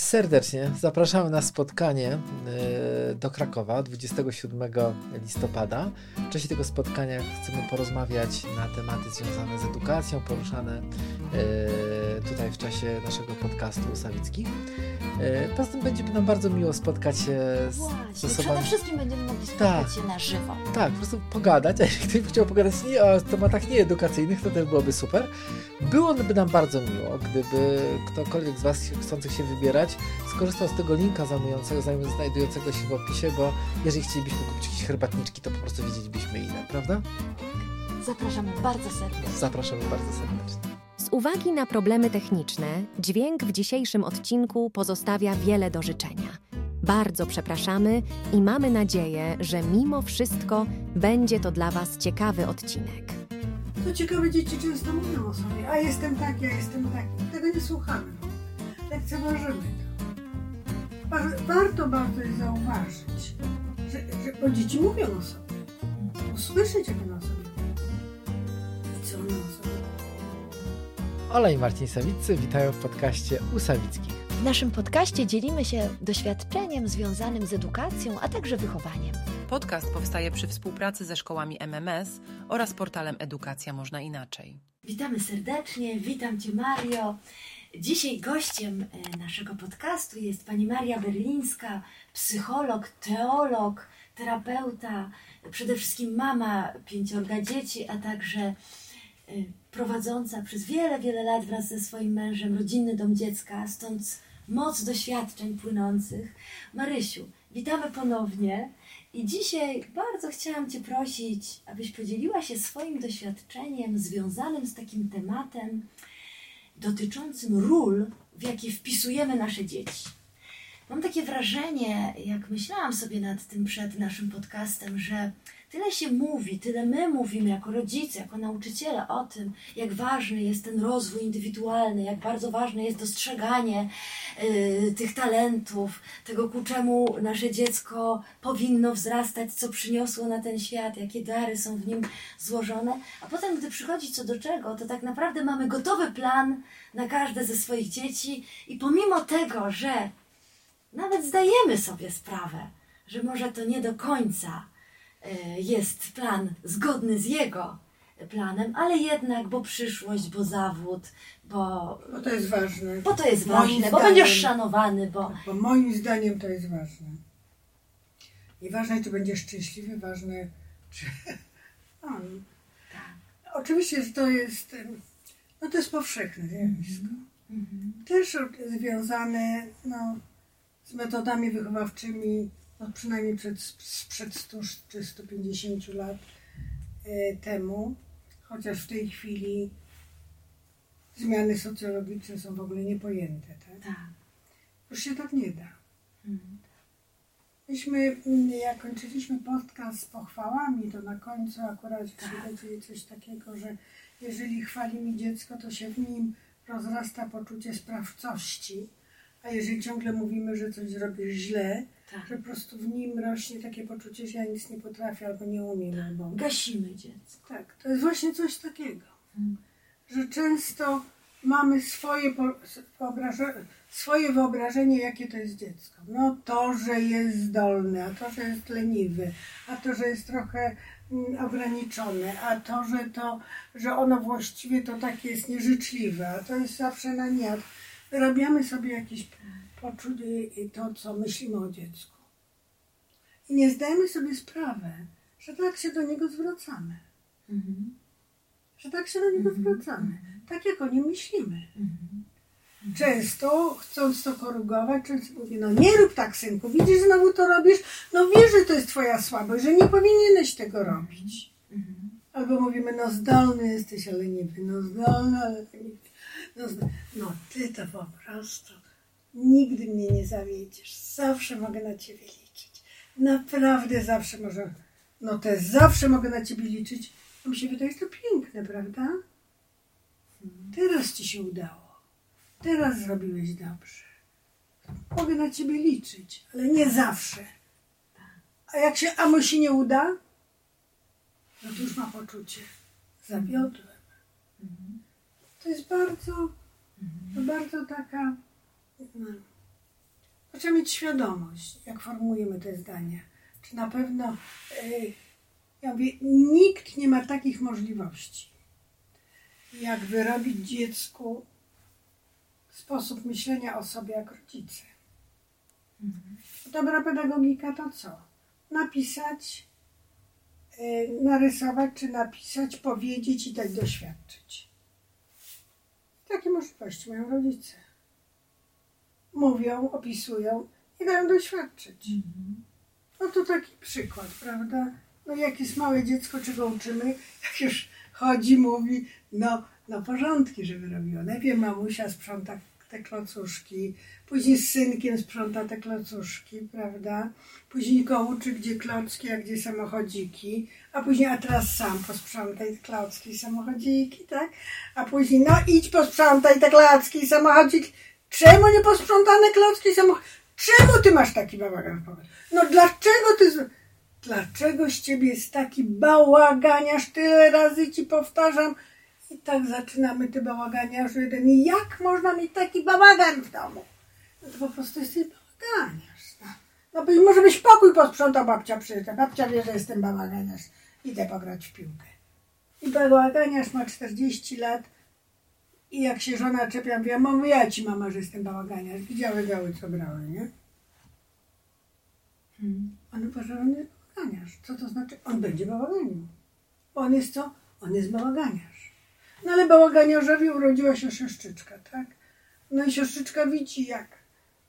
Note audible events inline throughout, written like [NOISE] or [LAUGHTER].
serdecznie zapraszamy na spotkanie e, do Krakowa 27 listopada. W czasie tego spotkania chcemy porozmawiać na tematy związane z edukacją, poruszane e, tutaj w czasie naszego podcastu Sawickich. E, poza tym będzie nam bardzo miło spotkać się z, Właśnie, osobami. przede wszystkim będziemy mogli spotkać Tak. się na żywo. Tak, po prostu pogadać, a jeśli ktoś by chciał pogadać nie o tematach nieedukacyjnych, to też byłoby super. Byłoby nam bardzo miło, gdyby ktokolwiek z Was chcących się wybierać skorzystał z tego linka zajmującego, zajmu- znajdującego się w opisie, bo jeżeli chcielibyśmy kupić jakieś herbatniczki, to po prostu wiedzielibyśmy ile, prawda? Zapraszamy bardzo serdecznie. Zapraszamy bardzo serdecznie. Z uwagi na problemy techniczne, dźwięk w dzisiejszym odcinku pozostawia wiele do życzenia. Bardzo przepraszamy i mamy nadzieję, że mimo wszystko będzie to dla Was ciekawy odcinek. To ciekawe, dzieci często mówią o sobie, a jestem tak, ja jestem taki. Tego nie słuchamy. Lekceważymy warto bardzo jest zauważyć, że, że bo dzieci mówią o sobie. Usłyszeć, jak one o sobie mówią. I co one o sobie. Ola i Marcin Sawiccy witają w podcaście u Sawickich. W naszym podcaście dzielimy się doświadczeniem związanym z edukacją, a także wychowaniem. Podcast powstaje przy współpracy ze szkołami MMS oraz portalem Edukacja Można Inaczej. Witamy serdecznie, witam Cię Mario. Dzisiaj gościem e, naszego podcastu jest pani Maria Berlińska, psycholog, teolog, terapeuta, przede wszystkim mama pięciorga dzieci, a także e, prowadząca przez wiele, wiele lat wraz ze swoim mężem rodzinny dom dziecka, stąd moc doświadczeń płynących. Marysiu, witamy ponownie. I dzisiaj bardzo chciałam Cię prosić, abyś podzieliła się swoim doświadczeniem związanym z takim tematem dotyczącym ról, w jakie wpisujemy nasze dzieci. Mam takie wrażenie, jak myślałam sobie nad tym przed naszym podcastem, że tyle się mówi, tyle my mówimy jako rodzice, jako nauczyciele o tym, jak ważny jest ten rozwój indywidualny, jak bardzo ważne jest dostrzeganie y, tych talentów, tego ku czemu nasze dziecko powinno wzrastać, co przyniosło na ten świat, jakie dary są w nim złożone. A potem, gdy przychodzi co do czego, to tak naprawdę mamy gotowy plan na każde ze swoich dzieci i pomimo tego, że nawet zdajemy sobie sprawę, że może to nie do końca e, jest plan zgodny z jego planem, ale jednak, bo przyszłość, bo zawód, bo, Bo to jest ważne. bo to jest Moim ważne, bo zdaniem- będziesz szanowany, bo Bo moim zdaniem to jest ważne. I ważne, czy będziesz szczęśliwy, ważne, czy... [LAUGHS] No, Tak. oczywiście, że to jest, no to jest powszechne zjawisko. Mhm. Też związane no, z metodami wychowawczymi, no, przynajmniej przed, sprzed 100 czy 150 lat e, temu, chociaż w tej chwili zmiany socjologiczne są w ogóle niepojęte. Tak? tak. Już się tak nie da. Mhm. Myśmy, mm, jak kończyliśmy podcast z pochwałami, to na końcu akurat Tak. coś takiego, że jeżeli chwalimy dziecko, to się w nim rozrasta poczucie sprawczości, a jeżeli ciągle mówimy, że coś zrobisz źle, tak. że po prostu w nim rośnie takie poczucie, że ja nic nie potrafię albo nie umiem. Albo... gasimy dziecko. Tak, to jest właśnie coś takiego, Mhm. że często mamy swoje, wyobrażenie, swoje wyobrażenie, jakie to jest dziecko. No to, że jest zdolny, a to, że jest leniwy, a to, że jest trochę mm, ograniczone, a to, że to, że ono właściwie to takie jest nieżyczliwe, a to jest zawsze na nie. Wyrabiamy sobie jakieś poczucie i to, co myślimy o dziecku. I nie zdajemy sobie sprawy, że tak się do niego zwracamy Mhm. że tak się do niego zwracamy, tak jak o nim myślimy. Mhm. Często, chcąc to korygować, często mówię, no nie rób tak, synku, widzisz, znowu to robisz, no wiesz, że to jest twoja słabość, że nie powinieneś tego robić. Mhm. Albo mówimy, no zdolny jesteś, ale nie wy, no zdolny, ale nie no, no ty to po prostu nigdy mnie nie zawiedziesz, zawsze mogę na ciebie liczyć. Naprawdę zawsze może, no też zawsze mogę na ciebie liczyć. To mi się wydaje, że to piękne, prawda? Teraz ci się udało. Teraz zrobiłeś dobrze. Mogę na ciebie liczyć, ale nie zawsze. A jak się, a mu się nie uda, no to już ma poczucie. Zawiodłem. To jest bardzo, to bardzo taka no, trzeba mieć świadomość, jak formułujemy te zdania. Czy na pewno, yy, ja mówię, nikt nie ma takich możliwości, jak wyrobić dziecku sposób myślenia o sobie jak rodzice. Dobra pedagogika to co? Napisać, yy, narysować, czy napisać, powiedzieć i tak doświadczyć. Takie możliwości mają rodzice. Mówią, opisują i dają doświadczyć. No to taki przykład, prawda? No jak jest małe dziecko, czego uczymy, jak już chodzi, mówi, no, no porządki, żeby robiło. Najpierw mamusia sprząta te klocuszki, później z synkiem sprząta te klocuszki, prawda? Później go uczy, gdzie klocki, a gdzie samochodziki, a później, a teraz sam posprzątaj klocki i samochodziki, tak? A później, no idź posprzątaj te klocki i samochodziki. Czemu nie posprzątane klocki i samochodziki? Czemu ty masz taki bałagan w? No dlaczego ty... z- Dlaczego z ciebie jest taki bałaganiarz? Tyle razy ci powtarzam. I tak zaczynamy ty bałaganiarz jeden. I jak można mieć taki bałagan w domu? No to po prostu jesteś bałaganiarz. No, no bo może byś pokój posprzątał, babcia przyjdzie. Babcia wie, że jestem bałaganiarz. Idę pograć w piłkę. I bałaganiarz ma 40 lat. I jak się żona czepia, mówi, mamo, ja ci mama, że jestem bałaganiarz. Widziały gały, co brały, nie? Hmm. On uważa, że on jest bałaganiarz. Co to znaczy? On będzie bałaganił. Bo on jest co? On jest bałaganiarz. No ale bałaganiarzowi urodziła się siostrzyczka, tak? No i siostrzyczka widzi jak.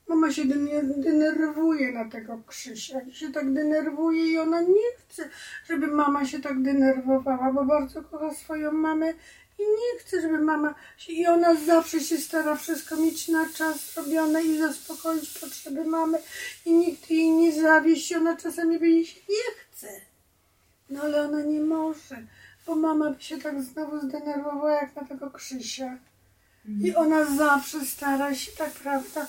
Mama się dene- denerwuje na tego Krzysia. I się tak denerwuje i ona nie chce, żeby mama się tak denerwowała, bo bardzo kocha swoją mamę i nie chce, żeby mama się... I ona zawsze się stara wszystko mieć na czas robione i zaspokoić potrzeby mamy i nikt jej nie zawieść. Ona czasami by jej się nie chce. No ale ona nie może, bo mama by się tak znowu zdenerwowała jak na tego Krzysia. I ona zawsze stara się, tak prawda,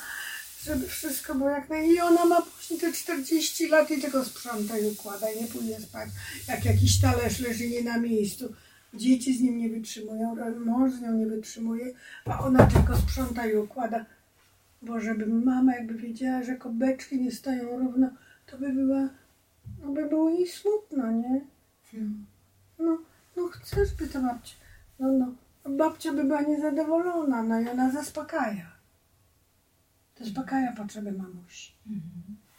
żeby wszystko było jak naj... I ona ma później te 40 lat i tylko sprząta i układa i nie pójdzie spać. Jak jakiś talerz leży nie na miejscu. Dzieci z nim nie wytrzymują, mąż z nią nie wytrzymuje, a ona tylko sprząta i układa. Bo żeby mama jakby wiedziała, że kobeczki nie stoją równo, to by była, no by było jej smutno, nie? No, no chcę, żeby to babcia, no, no, babcia by była niezadowolona, no i ona zaspokaja. Zaspokaja potrzeby mamusi.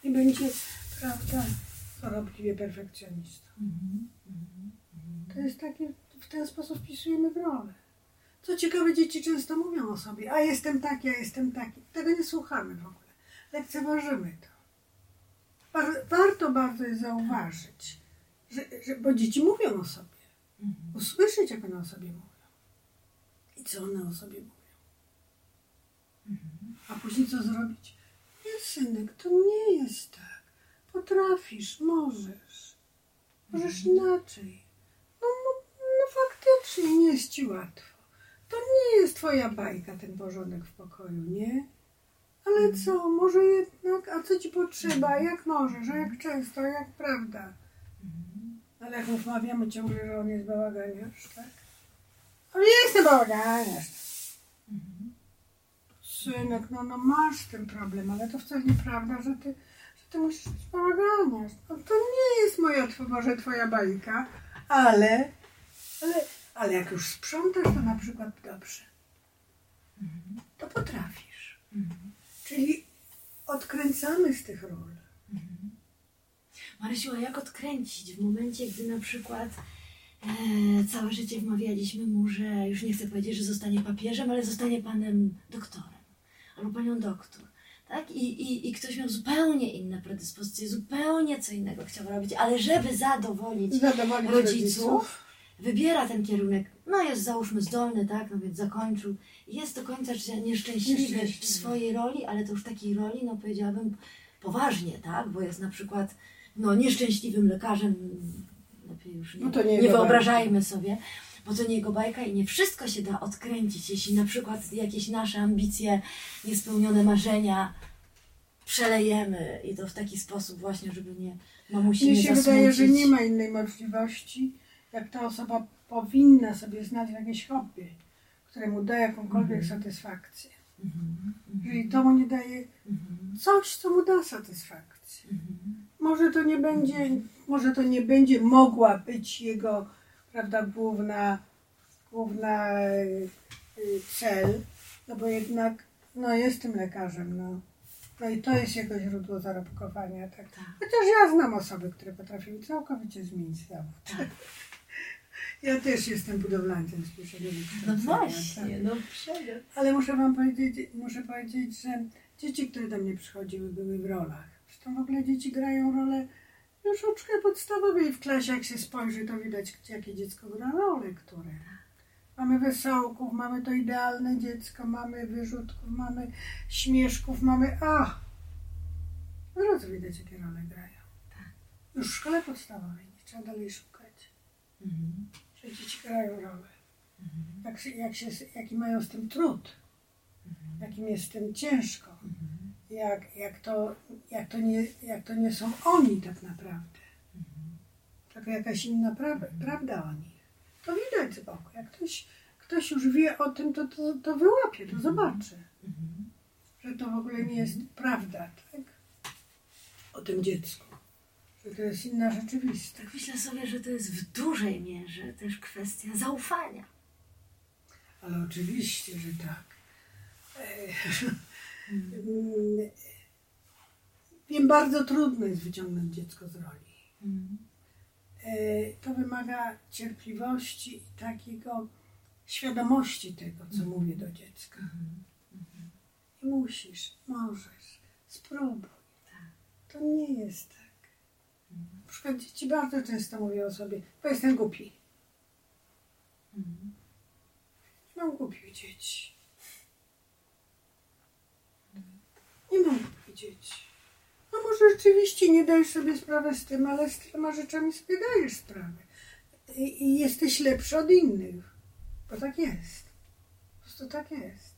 I będzie, prawda, chorobliwie perfekcjonistą. To jest takie, w ten sposób wpisujemy w rolę. Co ciekawe, dzieci często mówią o sobie, a jestem taki, a jestem taki. Tego nie słuchamy w ogóle. Lekceważymy to. War, warto bardzo jest zauważyć, że, że, bo dzieci mówią o sobie. Usłyszeć, jak one o sobie mówią. I co one o sobie mówią. A później co zrobić? Nie, synek, to nie jest tak. Potrafisz, możesz. Możesz inaczej. No, no, no faktycznie nie jest ci łatwo. To nie jest twoja bajka, ten porządek w pokoju, nie? Ale co, może jednak, a co ci potrzeba, jak możesz, a jak często, a jak prawda? Ale jak mu wmawiamy ciągle, że on jest bałaganiarz, tak? On jestem bałaganiarz. Synek, no, no masz ten problem, ale to wcale nieprawda, że ty, że ty musisz być bałaganiarz. No, to nie jest moja, może twoja bajka, ale, ale, ale jak już sprzątasz, to na przykład dobrze. To potrafisz. Czyli odkręcamy z tych ról. Marysiu, a jak odkręcić w momencie, gdy na przykład e, całe życie wmawialiśmy mu, że już nie chcę powiedzieć, że zostanie papieżem, ale zostanie panem doktorem albo panią doktor. Tak? I, i, I ktoś miał zupełnie inne predyspozycje, zupełnie co innego chciał robić, ale żeby zadowolić Zadowolić rodziców, wybiera ten kierunek, no jest załóżmy zdolny, tak, no więc zakończył. Jest do końca życia nieszczęśliwy w swojej roli, ale to już takiej roli, no powiedziałabym poważnie, tak, bo jest na przykład no nieszczęśliwym lekarzem, lepiej już nie, No nie nie wyobrażajmy sobie, bo to nie jego bajka i nie wszystko się da odkręcić, jeśli na przykład jakieś nasze ambicje, niespełnione marzenia przelejemy i to w taki sposób właśnie, żeby nie mamusi Mnie nie się wydaje, że zasmucić. nie ma innej możliwości, jak ta osoba powinna sobie znaleźć jakieś hobby, które mu da jakąkolwiek Mhm. satysfakcję. Mhm. Jeżeli to mu nie daje Mhm. coś, co mu da satysfakcję. Może to nie będzie, może to nie będzie mogła być jego, prawda, główna, główna y, y, cel, no bo jednak, no jestem lekarzem, no. No i to jest jego źródło zarobkowania, tak. Tak. Chociaż ja znam osoby, które potrafiły całkowicie zmienić zawód. Tak. [LAUGHS] Ja też jestem budowlańcem z pierwszego No wykształcenia, właśnie, no przecież. ale muszę wam powiedzieć, muszę powiedzieć, że dzieci, które do mnie przychodziły, były w rolach. Zresztą w ogóle dzieci grają rolę już od szkoły podstawowej. W klasie, jak się spojrzy, to widać, jakie dziecko gra rolę, które. Mamy wesołków, mamy to idealne dziecko, mamy wyrzutków, mamy śmieszków, mamy... A! Od razu widać, jakie role grają. Już w szkole podstawowej, nie trzeba dalej szukać. Mhm. Że dzieci grają rolę. Jak, się, jak się, jaki mają z tym trud. Jakim jest z tym ciężko. Jak, jak, to, jak, to nie, jak to nie są oni tak naprawdę. Tylko jakaś inna pra, prawda o nich. To widać z boku. Jak ktoś, ktoś już wie o tym, to, to, to wyłapie, to zobaczy. Mhm. Że to w ogóle nie jest prawda, tak? O tym dziecku. Że to jest inna rzeczywistość. Tak myślę sobie, że to jest w dużej mierze też kwestia zaufania. Ale oczywiście, że tak. E, mm, Wiem, bardzo trudno jest wyciągnąć dziecko z roli. Mhm. E, To wymaga cierpliwości i takiego świadomości tego, co mówię do dziecka. Nie musisz, możesz, spróbuj. To nie jest tak. Na przykład dzieci bardzo często mówią o sobie, bo jestem głupi. Mhm. Nie mam głupich dzieci. Nie mam dzieci. No może rzeczywiście nie dajesz sobie sprawy z tym, ale z tyloma rzeczami sobie dajesz sprawę. I, jesteś lepszy od innych. Bo tak jest. Po prostu tak jest.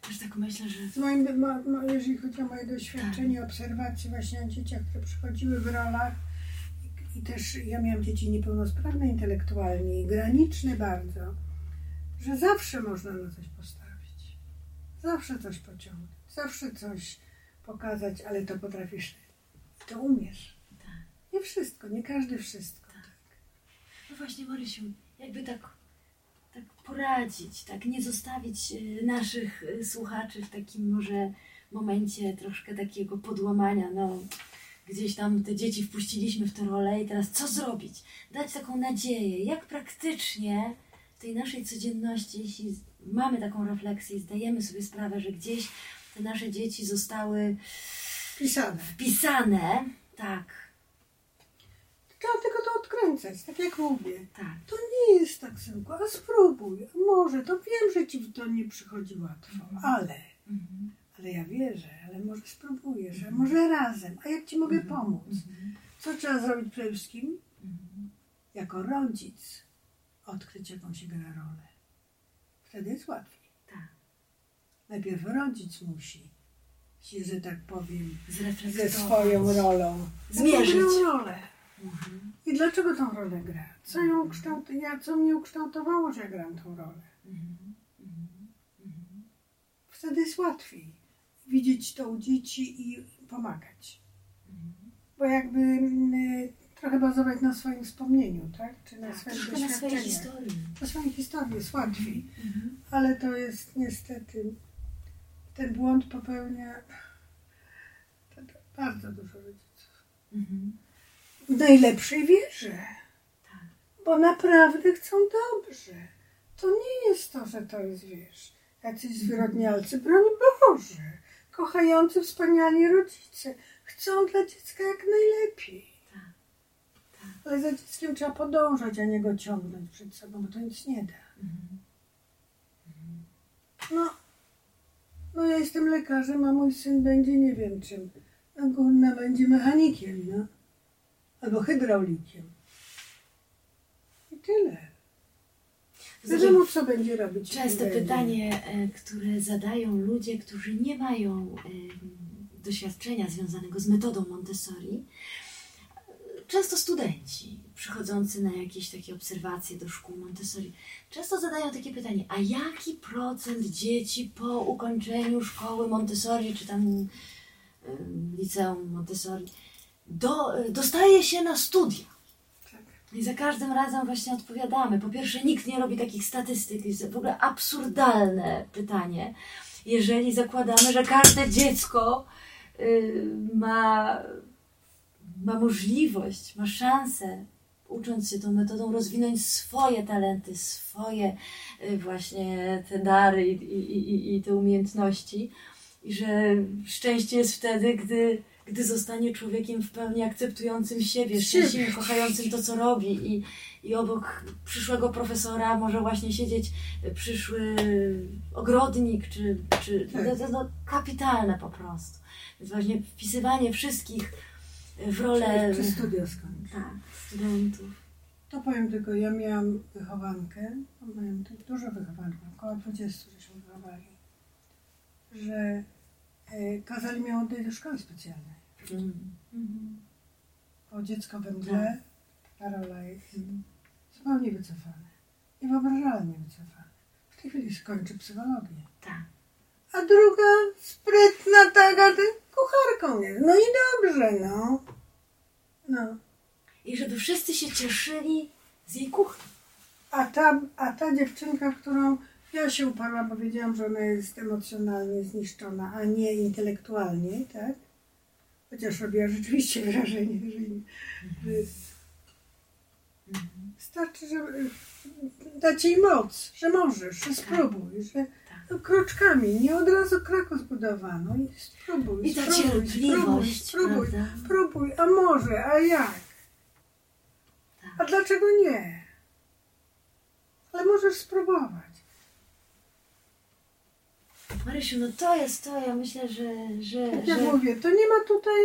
Też tak myślę, że Z moim, mo, mo, jeżeli chodzi o moje doświadczenie, obserwacje właśnie na dzieciach, które przychodziły w rolach i, i też ja miałam dzieci niepełnosprawne intelektualnie i graniczne bardzo, że zawsze można na coś postawić. Zawsze coś pociągnąć. Zawsze coś pokazać, ale to potrafisz. To umiesz. Tak. Nie wszystko, nie każdy wszystko. Tak. No właśnie, Marysiu, jakby tak, tak poradzić, tak nie zostawić y, naszych y, słuchaczy w takim może momencie troszkę takiego podłamania, no gdzieś tam te dzieci wpuściliśmy w tę rolę i teraz co zrobić? Dać taką nadzieję, jak praktycznie w tej naszej codzienności, jeśli mamy taką refleksję zdajemy sobie sprawę, że gdzieś te nasze dzieci zostały Pisane. wpisane, tak, Trzeba tylko to odkręcać, tak jak mówię. tak, To nie jest tak zwykłe, a spróbuj. Może, to wiem, że ci to nie przychodzi łatwo, ale, mhm. ale ja wierzę, ale może spróbujesz, a może razem. A jak ci mogę pomóc? Co trzeba zrobić przede wszystkim? Jako rodzic odkryć, jaką się gra rolę. Wtedy jest łatwiej. tak, Najpierw rodzic musi się, że tak powiem, ze swoją rolą Zmierzyć. Rolę. Mhm. I dlaczego tą rolę gra? Co ją kształt... ja, co mnie ukształtowało, że gram tą rolę? Mhm. Mhm. Wtedy jest łatwiej widzieć to u dzieci i pomagać. Bo jakby mm, trochę bazować na swoim wspomnieniu, tak? Czy na Tak, swoim troszkę na swojej doświadczeniu. historii. Na swojej historii jest łatwiej. Mhm. Ale to jest niestety, ten błąd popełnia bardzo dużo rodziców. Mhm. W najlepszej wierze. Tak. Bo naprawdę chcą dobrze. To nie jest to, że to jest, wiesz, jacyś zwyrodnialcy, broń Boże. Kochający, wspaniali rodzice. Chcą dla dziecka jak najlepiej. Ale za dzieckiem trzeba podążać, a nie go ciągnąć przed sobą, bo to nic nie da. No, no ja jestem lekarzem, a mój syn będzie nie wiem czym. A górna będzie mechanikiem, no. Albo hydraulikiem. I tyle. Znaczy, Wiadomo, co będzie robić. Będzie. pytanie, e, które zadają ludzie, którzy nie mają em, doświadczenia związanego z metodą Montessori, często studenci przychodzący na jakieś takie obserwacje do szkół Montessori często zadają takie pytanie, a jaki procent dzieci po ukończeniu szkoły Montessori czy tam y, liceum Montessori do, y, dostaje się na studia? Tak. I za każdym razem właśnie odpowiadamy. Po pierwsze, nikt nie robi takich statystyk. Jest w ogóle absurdalne pytanie. Jeżeli zakładamy, że każde dziecko y, ma, ma możliwość, ma szansę, ucząc się tą metodą, rozwinąć swoje talenty, swoje y, właśnie te dary i, i, i, i te umiejętności. I że szczęście jest wtedy, gdy gdy zostanie człowiekiem w pełni akceptującym siebie, szczęśliwym, kochającym to, co robi i, i obok przyszłego profesora może właśnie siedzieć przyszły ogrodnik, czy, czy Tak. to, to, to kapitalne po prostu. Więc właśnie wpisywanie wszystkich w rolę Czy studia skończy. tak, studentów. To powiem tylko, ja miałam wychowankę, miałam dużo wychowanków, około 20 żeśmy wychowali, że e, kazali mi odejść do szkoły specjalnej. Mm. Mhm. Bo dziecko we mgle, ta rola jest zupełnie wycofane. Niewyobrażalnie wycofane. W tej chwili skończy psychologię. A druga sprytna taka, ty kucharką jest. No i dobrze, no. No. I żeby wszyscy się cieszyli z jej kuchni. A ta, a ta dziewczynka, którą ja się uparłam, bo wiedziałam, że ona jest emocjonalnie zniszczona, a nie intelektualnie, tak? Chociaż robiła rzeczywiście wrażenie, że, że jest. Starczy, że dać jej moc, że możesz, że spróbuj, że no, kroczkami, nie od razu Kraków zbudowano i spróbuj, I ta spróbuj, spróbuj, spróbuj, prawda? spróbuj, a może, a jak? Tak. A dlaczego nie? Ale możesz spróbować. Marysiu, no to jest to, ja myślę, że... że, Tak że... jak mówię, to nie ma tutaj,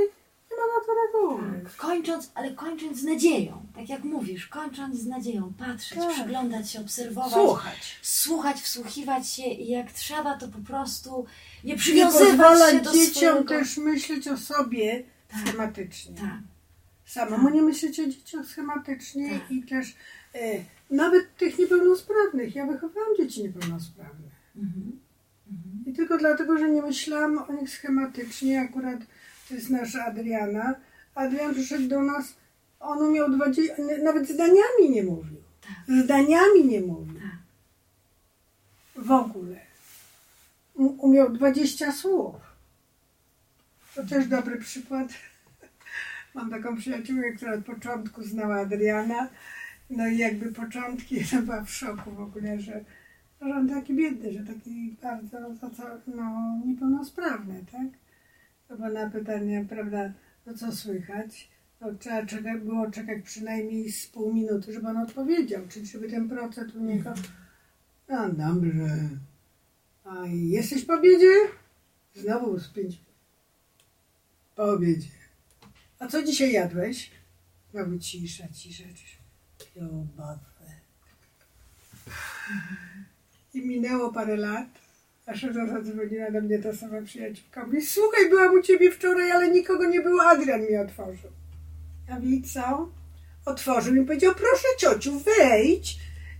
na to reguły. Tak, kończąc, ale kończąc z nadzieją, tak jak mówisz, kończąc z nadzieją, patrzeć, Tak. przyglądać się, obserwować, Słuchać. słuchać, wsłuchiwać się i jak trzeba, to po prostu nie przywiązywać się do dzieciom swojego... też myśleć o sobie Tak. schematycznie. Tak, Samemu nie myśleć o dzieciach schematycznie Tak. i też e, nawet tych niepełnosprawnych. Ja wychowałam dzieci niepełnosprawne. mhm. Mhm. I tylko dlatego, że nie myślałam o nich schematycznie, akurat to jest nasza Adriana. Adrian przyszedł do nas, on umiał 20, nawet zdaniami nie mówił. Tak. Zdaniami nie mówił. Tak. W ogóle. Umiał 20 słów. To też dobry przykład. [LAUGHS] Mam taką przyjaciółkę, która od początku znała Adriana. No i jakby początki, [LAUGHS] to była w szoku w ogóle, że, że on taki biedny, że taki bardzo no, niepełnosprawny, tak? No bo na pytanie, prawda, no co słychać, no trzeba czekać, było czekać przynajmniej z pół minuty, żeby on odpowiedział, czyli żeby ten procent u niego... No dobrze. A jesteś po obiedzie? Znowu z pięć. Po obiedzie. A co dzisiaj jadłeś? Znowu cisza, cisza, cisza. I minęło parę lat. Aż zadzwoniła do mnie ta sama przyjaciółka. Mówi, słuchaj, byłam u ciebie wczoraj, ale nikogo nie było. Adrian mi otworzył. A wie co? Otworzył i powiedział, proszę ciociu, wejdź.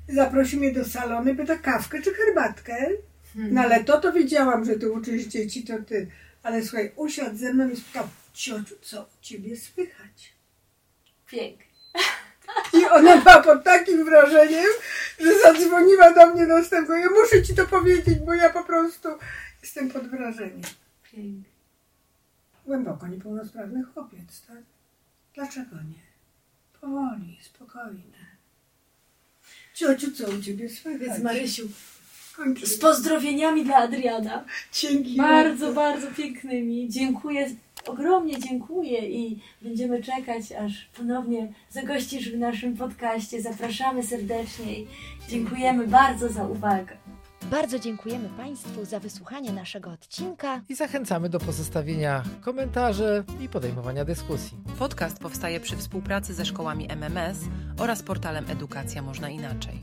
Zaprosił mnie do salonu i pyta, kawkę czy herbatkę? No ale to to wiedziałam, że ty uczysz dzieci, to ty. Ale słuchaj, usiadł ze mną i spytał, ciociu, co u ciebie słychać? Pięknie. I ona była pod takim wrażeniem, że zadzwoniła do mnie następnego. Ja muszę ci to powiedzieć, bo ja po prostu jestem pod wrażeniem. Pięknie. Głęboko niepełnosprawny chłopiec, tak? Dlaczego nie? Powoli, spokojnie. Ciociu, co u ciebie słychać? Więc Marysiu, Kończę. z pozdrowieniami dla Adriana. Dzięki. Bardzo, bardzo pięknymi. Dziękuję, ogromnie dziękuję i będziemy czekać, aż ponownie zagościsz w naszym podcaście. Zapraszamy serdecznie i dziękujemy bardzo za uwagę. Bardzo dziękujemy Państwu za wysłuchanie naszego odcinka. I zachęcamy do pozostawienia komentarzy i podejmowania dyskusji. Podcast powstaje przy współpracy ze szkołami MMS oraz portalem Edukacja Można Inaczej.